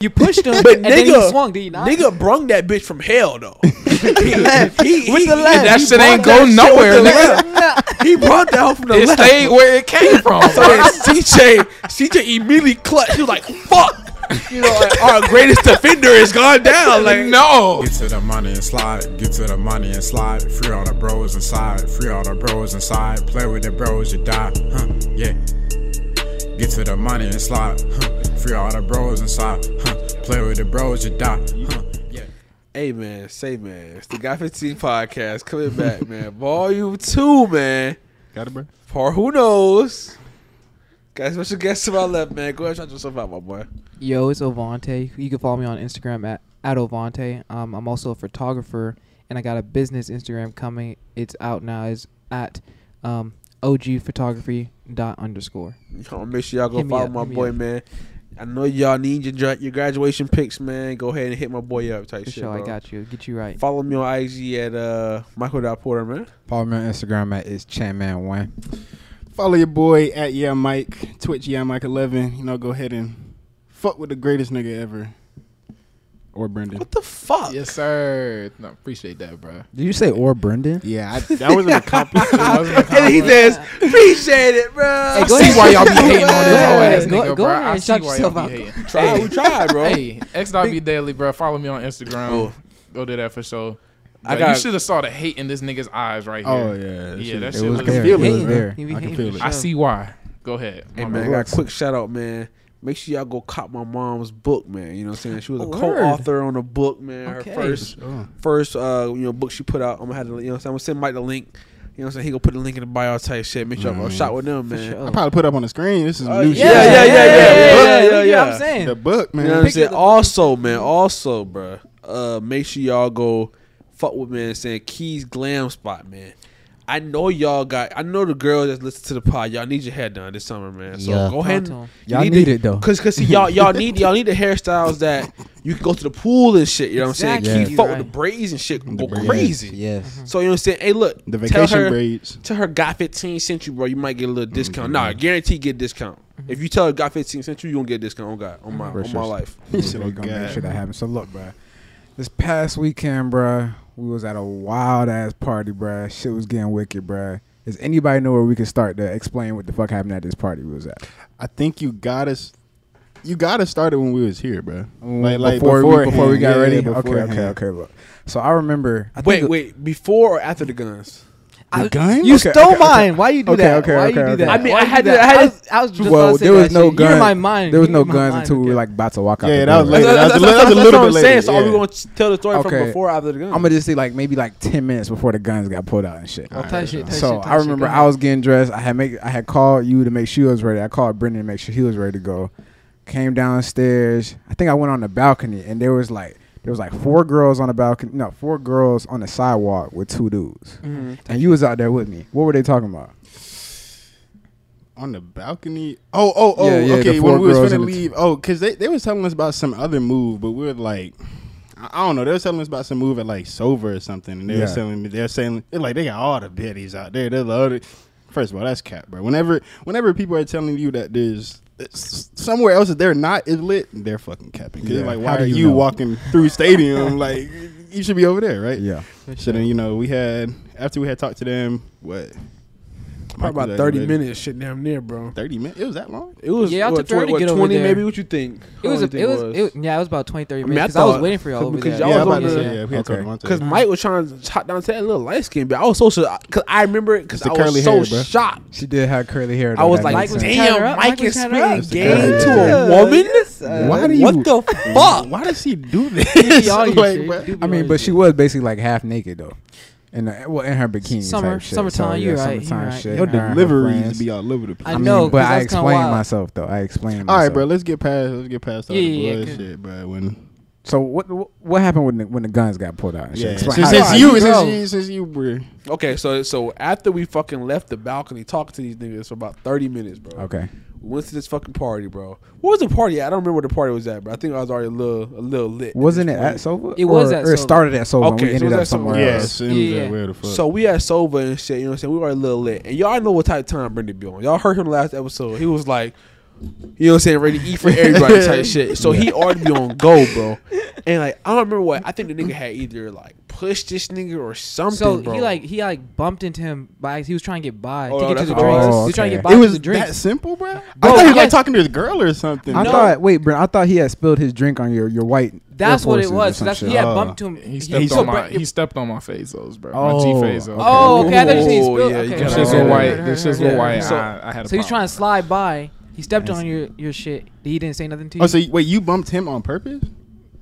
You pushed him, But and then he nigga- swung. Did you not? Nigga brung that bitch from hell though. he, he, With he- the left. That shit ain't brought go nowhere, nigga. He brought that hoe from the It left. stayed where it came from. So then CJ, CJ immediately clutched. He was like, "Fuck." You know, like, our greatest defender is gone down. Like, no. Get to the money and slide, get to the money and slide. Free all the bros inside, free all the bros inside. Play with the bros, you die, huh? Yeah. Get to the money and slide, huh? Free all the bros inside, huh? Play with the bros, you die, huh? Yeah. Hey man, say man, it's the Guy 15 podcast coming back, man. Volume two, man. Got it, bro. For who knows? Got a special guest to my left, man. Go ahead, shout yourself out, my boy. Yo, it's Ovante. You can follow me on Instagram at, at Ovante. Um, I'm also a photographer, and I got a business Instagram coming. It's out now. It's at um, ogphotography dot underscore. Y'all make sure y'all go Hit follow up, my boy, up. man. I know y'all need your your graduation pics, man. Go ahead and hit my boy up, type For shit, sure, I bro. got you. Get you right. Follow me on IG at uh Michael Porter, man. Follow me on Instagram at it's Chanman1. Follow your boy at Yeah Mike, Twitch Yeah Mike 11. You know, go ahead and fuck with the greatest nigga ever. Or Brendan. What the fuck? Yes, sir. No, appreciate that, bro. Did you say or Brendan? Yeah, I, that wasn't a compliment. Wasn't And he compliment. says, appreciate it, bro. Hey, I see ahead. why y'all be hating on this Go whole ahead. ass nigga, go bro. ahead I and see shout why yourself y'all be out. hating. Try, we tried, bro. Hey, X.B Daily, bro. Follow me on Instagram. Oh. Go do that for sure. I Bro, got- you should have saw the hate in this nigga's eyes right oh, here. oh, yeah. Yeah, that shit was was. there. feel It it. was there. I can hating feel it. I see why. Go ahead. Hey man, I got a quick shout out, man. Make sure y'all go cop my mom's book, man. You know what I'm saying? She was a Oh, word. co-author on a book, man. Okay. Her first Oh. first uh you know book she put out. I'm gonna have to you know what I'm saying? I'm gonna send Mike the link. You know what I'm saying? He gonna put the link in the bio type shit. Make sure y'all go Mm. shot with them, man. sure. I probably put up on the screen. This is Oh, new yeah, shit. yeah, yeah, yeah, yeah, yeah, yeah. yeah I'm saying. The book, man. You know what I'm saying? the- Also, man, also, bruh, uh, make sure y'all go fuck with man saying Keys Glam Spot, man. I know y'all got. I know the girls that listen to the pod. Y'all need your hair done this summer, man. So Yeah. go ahead. Talk to And, 'em. you Y'all need need to- it though. Cause, cause see, y'all, y'all need, y'all need the hairstyles that you can go to the pool and shit. You know what I'm Exactly. saying? Keep Yeah. fuck Right. with the braids and shit. Go braids. crazy. Yes. So you know what I'm saying? Hey, look, The tell vacation her, braids. Tell her got 15 cent you, bro. You might get a little discount. Mhm. Nah, guarantee get discount. If you tell her got 15 cent you, you gonna get a discount on God, on my, For on my life. He said, We're "Oh, gonna God." make sure that happens. So look, bro. This past weekend, bruh, we was at a wild ass party, bruh. Shit was getting wicked, bruh. Does anybody know where we can start to explain what the fuck happened at this party we was at? I think you got us. You got us started when we was here, bro. Mm, like, like before, we, before we got yeah, ready. Okay, okay, okay. Look, so I remember. I Wait, think- wait, before or after the guns? I- The gun? You Okay, stole okay, okay. mine. Why you do Okay, that? okay, Why okay, you do okay. that? I mean, Why I had to- that? I had I to- was, I was just well, about to say there was no shit. guns. You're in my mind. There was no guns mind, until we were like about to walk out. Yeah, the that was door. later. That's, That's that's, a little- that's, that's that's what I'm bit saying. later, So are we going to tell the story Okay. from before after the gun? I'm gonna just say like maybe like ten minutes before the guns got pulled out and shit. Oh, tight shit, tight So I remember I was getting dressed. I had make I had called you to make sure you was ready. I called Brendan to make sure he was ready to go. Came downstairs. I think I went on the balcony and there was like there was like four girls on the balcony. No, four girls on the sidewalk with two dudes. Mhm. And you was out there with me. What were they talking about? on the balcony. Oh, oh, oh. Yeah, yeah, okay, when we was gonna and the leave. Oh, because they, they was telling us about some other move, but we were like, I, I don't know. They was telling us about some move at like Sova or something, and they Yeah. were telling me they're saying they're like they got all the biddies out there. They're like, all the- first of all, that's cap, bro. Whenever whenever people are telling you that there's it's somewhere else that they're not is lit, they're fucking capping. Yeah. like, why are you you know? walking through stadium? like, you should be over there, right? Yeah. So then you know we had after we had talked to them, what? Probably about 30 minutes, shit damn near, bro. Thirty minutes. It was that long. It was, Yeah, y'all what, took forever to what, get over 20 there. maybe? What you think? It was, a, it was, think it, yeah, it was about 20, 30 I mean, minutes. I 'cause I, was waiting for y'all over because there. y'all yeah, was I'm about on to the- say yeah. We had Okay. Because. Mike was trying to hot down to that little light skin, but I was so because I remember it because the I was curly so hair, bro. shocked. She did have curly hair. I was like, makes was sense. chatting her damn. Mike Mike is was chatting spitting game to a woman. Why do you? What the fuck? Why does he do this? You be all your Like, shit. bruh. You be I mean, but she was basically like half naked though. In the, well, in her bikini Summer- type shit. summertime, so, you yeah, right, you right, shit. you Your right. Her and deliveries be all over the place. I I mean, know, but 'cause I that's kinda explained myself though. I explained. All Myself. right, bro. Let's get past. Let's get past all Yeah, the yeah, yeah, bullshit, bro. When So what what- what happened when the, when the guns got pulled out? and yeah, since, how- since how- you since bro. you since you were Okay, so so after we fucking left the balcony talking to these niggas for about 30 minutes, bro. Okay. We went to this fucking party, bro. What was the party? At? I don't remember where the party was at, but I think I was already a little, a little lit. Wasn't it at Sova? It or, was at. Or it started at Sova. Okay, and we ended so up somewhere Sova. else. Yeah, yeah. Where the fuck. So we at Sova and shit. You know what I'm saying? We were a little lit, and y'all know what type of time Brendan be on. Y'all heard him last episode. He was like. You know what I'm saying? Ready to eat for everybody type shit. So he already be on go, bro. And like I don't remember what I think the nigga had either like pushed this nigga or something. So bro. he like he like bumped into him by he was trying to get by oh, to get to the drink. Oh, okay. He was trying to oh, get by it was the drink. That simple, bro. bro I thought he was like talking to the girl or something. I no. thought wait, bro. I thought he had spilled his drink on your your white. That's what it was. That's he had oh. bumped to him. He stepped, he, so on, my, he stepped on my phasos, bro. Oh. My G. Okay. Oh, okay. I thought he oh, spilled. Yeah, okay. This shit's a white. This shit's so white. I had. So he's trying to slide by. He stepped on your your shit. He didn't say nothing to you. Oh, so wait, you bumped him on purpose?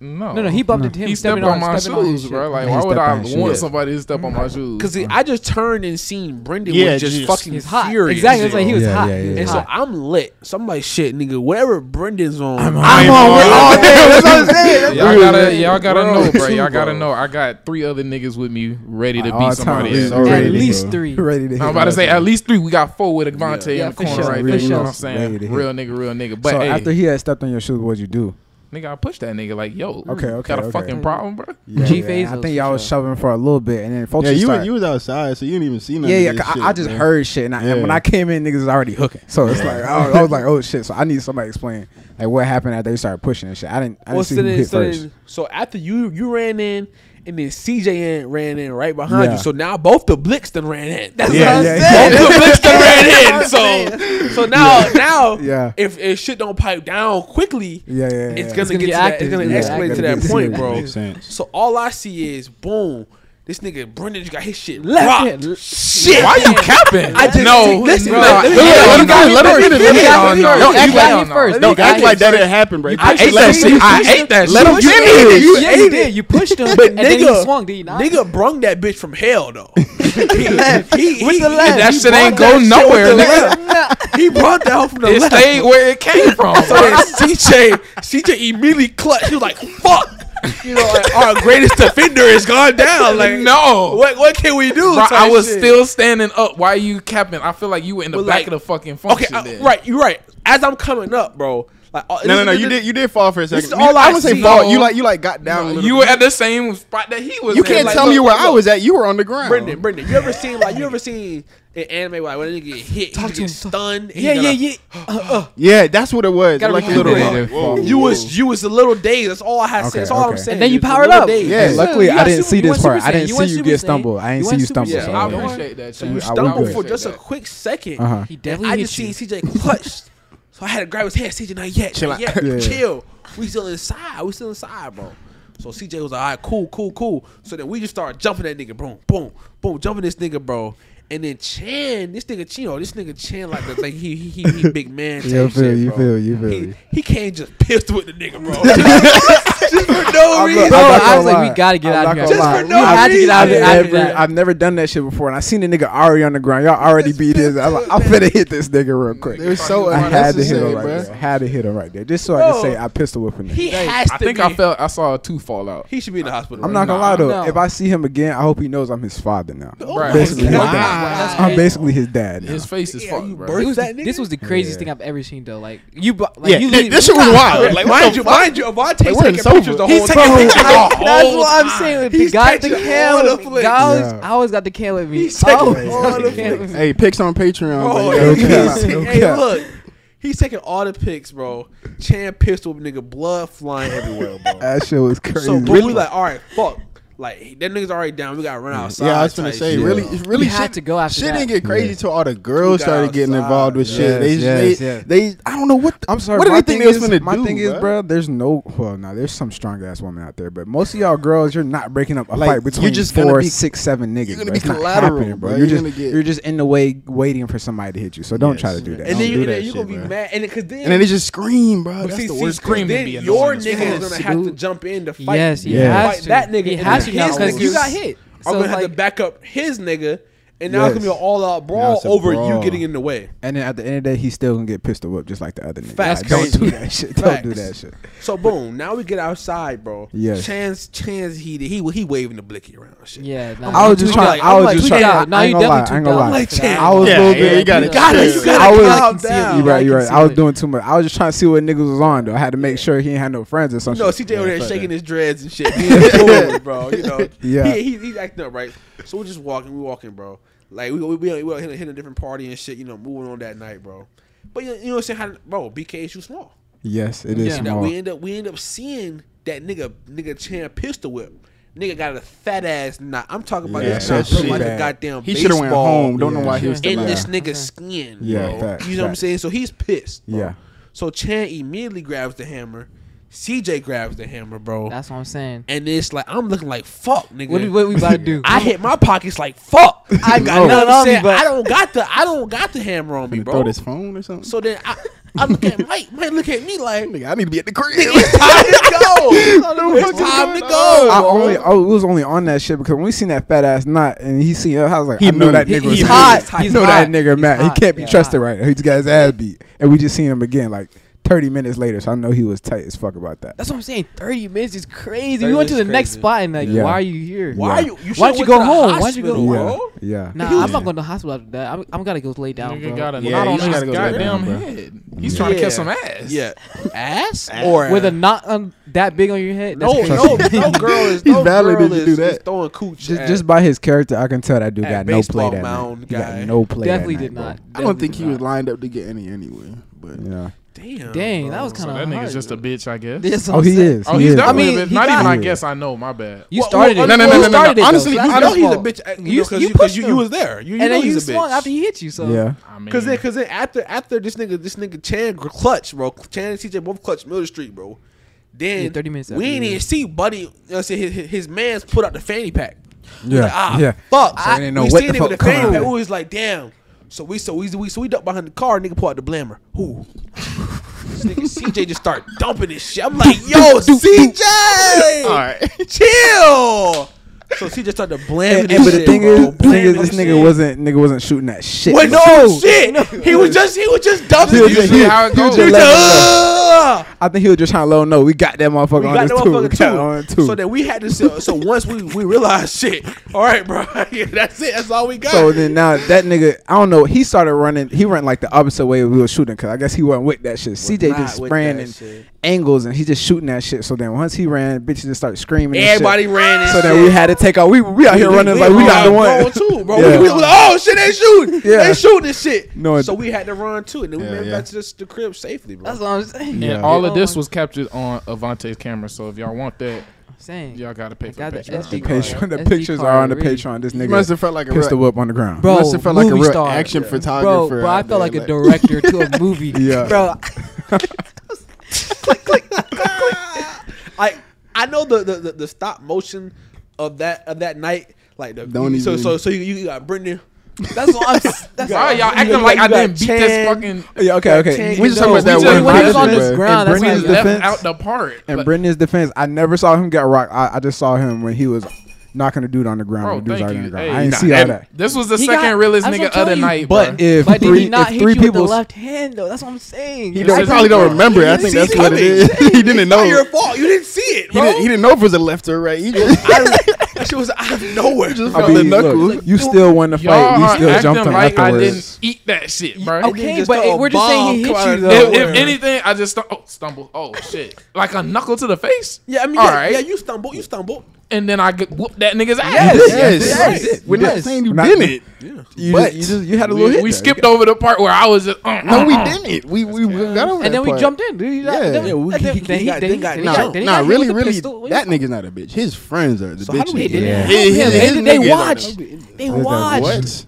No, no, no. He bumped no. into him. He stepped on, on my shoes, on bro. Like, why would I want somebody to step on my shoes? Because I just turned and seen Brendan yeah, was just, just fucking his hot. furious. Exactly, it's like he was yeah, hot. Yeah, yeah, and so I'm lit. Somebody like, shit, nigga. Whatever Brendan's on, I'm, I'm on. on. Oh, that's what I'm saying. y'all gotta, y'all gotta know, bro. Y'all gotta know. I got three other niggas with me ready to beat somebody. At least three. Ready to. I'm about to say at least three. We got four with Avante in the corner right there. You know what I'm saying? Real nigga, real nigga. But after he had stepped on your shoes, what'd you do? Nigga, I pushed that nigga like, yo, okay, okay, got a okay. fucking problem, bro. Yeah, G phase. I think y'all was shoving for a little bit, and then yeah, you you was outside, so you didn't even see nothing. Yeah, yeah. I, shit, I, just man. heard shit, and, I, yeah. and, when I came in, niggas was already hooking. So it's like I was, I was, like, oh shit. So I need somebody explain like what happened after they started pushing and shit. I didn't. I didn't well, see so who hit so first. Then, so after you you ran in, and then CJ ran in right behind yeah. you. So now both the Blicks done ran in. That's yeah, what I said. yeah. Both the Blicks done ran in. So so now now yeah. if, if shit don't pipe down quickly, yeah, yeah, it's gonna, it's gonna get, to that, it's gonna escalate to that point, bro. So all I see is boom, this nigga Brendan got his shit left. Shit. Why you capping? I just no. Listen, bro, let, let, let, let, let, let, him get it. Don't act like first. Don't act like that didn't happen, bro. I ate that shit. I ate that shit. Let him get it. You ate it. You pushed him, but nigga swung. Did you not? Nigga brung that bitch from hell though. he left. He, with the. That shit ain't go nowhere. Nigga. he brought that from the it left. It stayed where it came from. So CJ, CJ immediately clutched. He was like, "Fuck." you know, like, our greatest defender is gone down. Like, no, what what can we do? Bro, I was shit. still standing up. Why are you capping? I feel like you were in the but back like, of the fucking function. Okay, right, you're right. As I'm coming up, bro, like no, no, no. You did you did fall for a second. all I, I would say fall. You like you like got down. No, you were at the same spot that he was. You can't like, tell look, me where look, I was at. You were on the ground. Brendan, Brendan, you ever seen like you ever seen an anime where like, when they get hit, Talk to get stunned? Yeah, yeah, yeah. Uh, uh. Yeah, that's what it was. Like a little. Whoa, whoa. You was you was a little dazed. That's all I had. Okay, say. That's all okay. I'm saying. And then you powered up. Yeah. Luckily, I didn't see this part. I didn't see you get stumbled. I didn't see you stumble. I appreciate that. You stumbled for just a quick second. Uh-huh. He definitely. I just see CJ clutched so I had to grab his hand. CJ, not yet. Chill. Not yet. Yeah. Chill. We still inside. We still inside, bro. So CJ was like, all right, cool, cool, cool. So then we just started jumping that nigga, boom, boom, boom, jumping this nigga, bro. And then Chan, this nigga Chino, oh, this nigga Chan like the thing he he, he, big man. You feel shit, you bro. feel you feel. He, he came just pissed with the nigga, bro. just for no I'm reason. Bro, I was lie. like, we gotta get I'm out of here. Just for no we reason. Had to get out I've, of never, I've never done that shit before, and I seen the nigga already on the ground. Y'all already beat his. I'm, like, I'm finna hit this nigga real quick. It was so I had to hit him right bro. there. Had to hit him right there, just so bro, I can say I pistol whipped him. He has I think I felt I saw a tooth fall out. He should be in the hospital. I'm not gonna lie though. If I see him again, I hope he knows I'm his father now. Oh, Basically, Wow. I'm basically his dad. Now. His face is yeah, fucked, bro. Was, that? This was the craziest yeah. thing I've ever seen, though. Like you, like yeah, you. Leave, this shit was wild. Like mind you, mind you, Avon takes taking pictures the whole time. That's what I'm saying. He got the cam. camera. I always got the cam with me. Hey, pics on Patreon. Oh, hey, look. He's taking all the pics, bro. Chan pistol nigga, blood flying everywhere, bro. that shit was crazy. So, but we like, all right, fuck. Like that niggas already down. We gotta run outside. Yeah, I was gonna say shit. really, really we shit, to go after. Shit that. didn't get crazy yeah. till all the girls started outside. getting involved with shit. They, yes, they, yes. they, I don't know what. The, I'm sorry. What do they think they was gonna do? My thing bro? is, bro, there's no. Well, now nah, there's some strong ass women out there, but most of y'all girls, you're not breaking up a like, fight between you're just four, be, six, seven niggas. You're gonna bro. be it's collateral, bro. bro. You're, you're just you're just in the way, waiting for somebody to hit you. So don't try to do that. And then you're gonna be mad, and then and then they just scream, bro. That's the worst. Screaming. Your nigga is gonna have to jump in to fight. Yes, yes. That nigga has you got hit. I'm gonna have like, to back up his nigga and now it's gonna be an all out brawl it's a over you getting in the way. And then at the end of the day, he's still gonna get pistol whipped just like the other nigga. Facts. Like, don't do that shit. Don't do that shit. So boom, now we get outside, bro. Yeah. Chance, chance, he he he waving the blicky around. Shit. Yeah, nah, I was just tweaked trying. out. I was like, just trying. out. No, I you ain't gonna lie. definitely I ain't tweaked gonna out. lie. Like, Chance. I was Yeah, a little yeah, bit. you gotta You gotta, you gotta I was- calm I can see it. down. You right, you right. I was doing too much. I was just trying to see what niggas was on though. I had to make sure he ain't had no friends or something. No, CJ over there shaking his dreads and shit. Being cool, bro. You know, Yeah. He, he, he's acting up, right? So we're just walking, We're walking, bro. Like we we we, we hit, a, hit a different party and shit. You know, moving on that night, bro. But you, you know what I'm saying? How, bro, BKSU small. Yes, it is yeah. small. We end up we end up seeing that nigga nigga Chan pistol whip. Nigga got a fat ass knot. I'm talking about yeah, this knot like a goddamn He should have went home. Don't yeah, know why he was in this nigga's skin. Yeah, bro. You know what I'm saying? So he's pissed. Bro. Yeah. So Chan immediately grabs the hammer CJ grabs the hammer, bro. That's what I'm saying. And it's like I'm looking like fuck, nigga. What, what we about to do? I hit my pockets like fuck. I got nothing me, but I don't got the I don't got the hammer on me, bro. Throw this phone or something. So then I, I look at Mike. Mike look at me like nigga, I need to be at the crib. It's time to go. it's time to go. I only I was only on that shit because when we seen that fat ass knot and he seen I was like, he I know that nigga. Was hot. He know that nigga Matt. He can't be trusted right now. He just got his ass beat, and we just seen him again like. 30 minutes later, so I know he was tight as fuck about that. That's what I'm saying. 30 minutes is crazy. We went to the crazy. next spot and like, yeah. why are you here? Why are you? you Why'd you go home? Why'd you go home? Yeah. yeah. Nah, yeah. I'm not going to the hospital after that. I'm, I'm gotta go lay down. Bro. Got a yeah, go goddamn head. He's trying to catch some ass. Yeah. ass? Or with a knot on that big on your head? No, no, no girl is no girl is, do that. throwing cooch. Just by his character, I can tell that dude got no play that night. Got no play. Definitely did not. I don't think he was lined up to get any anyway. But yeah. Damn. Dang, that was kind of. So that nigga's just a bitch, I guess. That's Oh, he saying. is. Oh, he's definitely I mean, a bitch. Not even I guess I know. My bad. You started well, it. No, no, no, no, no, no. though, Honestly, so uh, you know your he's a bitch. You, You- you you, pushed cause you, was there. You, you And know then you a swung bitch. after he hit you. So yeah. I mean, Cause then, cause then after after this nigga this nigga Chan clutch bro Chan and TJ both clutch Miller Street bro. Then Yeah, 30 minutes we didn't even see Buddy. You know, his, man's put out the fanny pack. Yeah, Yeah, ah, yeah. Fuck. So I, didn't know we what the him fuck with the coming fanny pack. We was like, damn. So we so we so we, so we ducked behind the car. Nigga pull out the blammer. Who? nigga CJ just start dumping this shit. I'm like, yo, CJ, all right, chill. So she just started to And, and but the thing is, thing is, this nigga shit. wasn't nigga wasn't shooting that shit. Wait, no shit. He was just he was just dumping. How it goes. He was just, I think he was just trying to let him know we got that motherfucker we on this too. On too. So that we had to. Sell. So once we we realized shit. All right, bro. yeah, that's it. That's all we got. So then now that nigga, I don't know. He started running. He ran like the opposite way we were shooting because I guess he wasn't with that shit. Was CJ just spraying and angles and he just shooting that shit. So then once he ran, bitches just started screaming. Everybody ran. So then we had to take take out. We we out here running like we not the one. Too, bro. Yeah. We, we oh shit, they shooting! Yeah. They shooting this shit. No, so we had to run too, and then we yeah, made yeah. back to the crib safely, bro. That's what I'm saying. And all of this oh. was captured on Avante's camera. So if y'all want that. Same. saying y'all gotta pay for got the, The, Patreon. the pictures are on the. Patreon. This nigga must have felt like a pistol whip on the ground. Bro, must have felt like a real action photographer. Bro, bro I felt like a director to a movie. Yeah, bro. click, click, click, click. I I know the, the the, the stop motion of that of that night. Like the Don't so even. so so you, you got Brittany. That's all. I'm. That's Why y'all acting like I didn't beat this fucking? Oh, yeah, okay, okay. We just talking about that one. When he was on his ground, that's Brittany's defense out the part. And Brittany's defense, I never saw him get rocked. I, I just saw him when he was knocking a dude on the ground. Bro, the on the Hey, I ain't nah, see all that. This was the he second got, realest nigga other you, night. But bro. if but three, if three people left hand though, that's what I'm saying. He, don't, probably don't remember. I think that's what it is. He didn't know. Your fault. You didn't see it. He didn't know if it was a left or right. He just. She was out of nowhere. Just I mean, the look, you still won the fight. You still jumped on the afterwards. I didn't eat that shit, bro. Okay, but we're just saying he hit you. Though. If, anything, I just oh, stumbled. Oh shit! Like a knuckle to the face. Yeah, I mean, yeah, yeah, you stumbled. You stumbled and then I get whoop that nigga's ass. Yes, yes, yes. yes. We're yes. not saying you didn't. Yeah. You but just, you, just, you had a little. We, hit we there. skipped okay. over the part where I was. Just, uh, no, uh, we didn't. We we, we got over. And then part. we jumped in. Dude. Yeah, yeah. yeah we, then, he, then, he, he got. Nah, nah, nah really, really, that nigga's not a bitch. His friends are the bitches. They watch. They watch.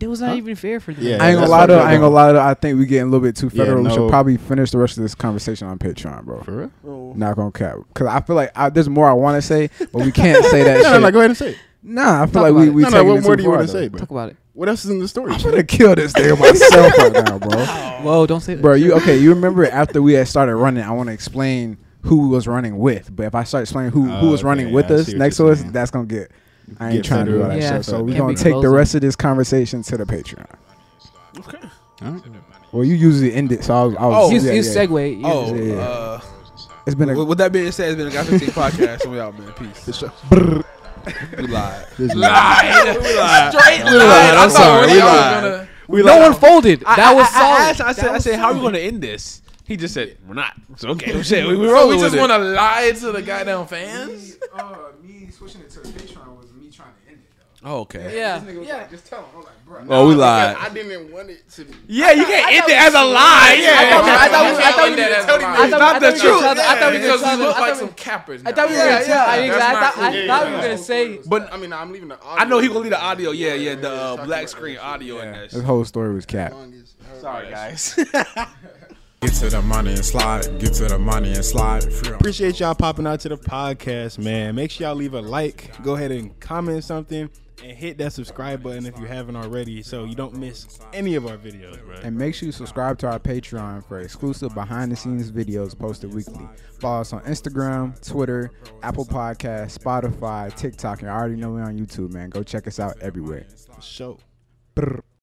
It was not huh? even fair for them. Yeah, I ain't gonna lie to. I ain't gonna lie to. I think we getting a little bit too federal. Yeah, no. We should probably finish the rest of this conversation on Patreon, bro. For real? Oh. Not gonna cap because I feel like I, there's more I want to say, but we can't say that. no, shit. no, go ahead and say. It. Nah, I feel Talk like we we no, no, what more do you want to say? Bro? Talk about it. What else is in the story? I'm gonna kill this thing myself right now, bro. Whoa, don't say that. Bro, you okay? You remember after we had started running, I want to explain who was running with. But if I start explaining who who was oh, running with us next to us, that's gonna get I ain't trying to do that yeah. shit. So we're gonna take closing. the rest of this conversation to the Patreon. Okay. Right. Well, you usually end it, so I was. I was oh, yeah, you, you yeah, segue. Oh, yeah. Uh, it's been. A, with, with that being said, it's been a Got 15 podcast. So we out, man. Peace. we lied. We lied. Straight lied. lied. I'm sorry. We lied. No one folded. That was solid. I, said, I said, how are we gonna end this? He just said, "We're not." It's okay. Shit, we, we, so we just want to lie to the goddamn fans. Me, uh, me switching it to the Patreon was me trying to end it though. Oh, okay. Yeah. yeah. Just tell him. I'm like, bro. Oh, we lied. I didn't want it to. Be. Yeah, you can't end it as a lie. Yeah. I thought we- I thought we- End that as I a lie. not the truth. I thought we were Because gonna we tell look like some cappers. I thought we were gonna tell. I, That's exactly, I not thought, I cool. thought we were gonna say. But I mean, I'm leaving the. I know he gonna leave the audio. Yeah, yeah, the uh, black screen audio in This that. whole story was cap. Sorry, guys. Get to the money and slide. Get to the money and slide. Free Appreciate y'all popping out to the podcast, man. Make sure y'all leave a like, go ahead and comment something, and hit that subscribe button if you haven't already, so you don't miss any of our videos, bro. And make sure you subscribe to our Patreon for exclusive behind the scenes videos posted weekly. Follow us on Instagram, Twitter, Apple Podcast, Spotify, TikTok, and I already know we're on YouTube, man. Go check us out everywhere. Show. Brr.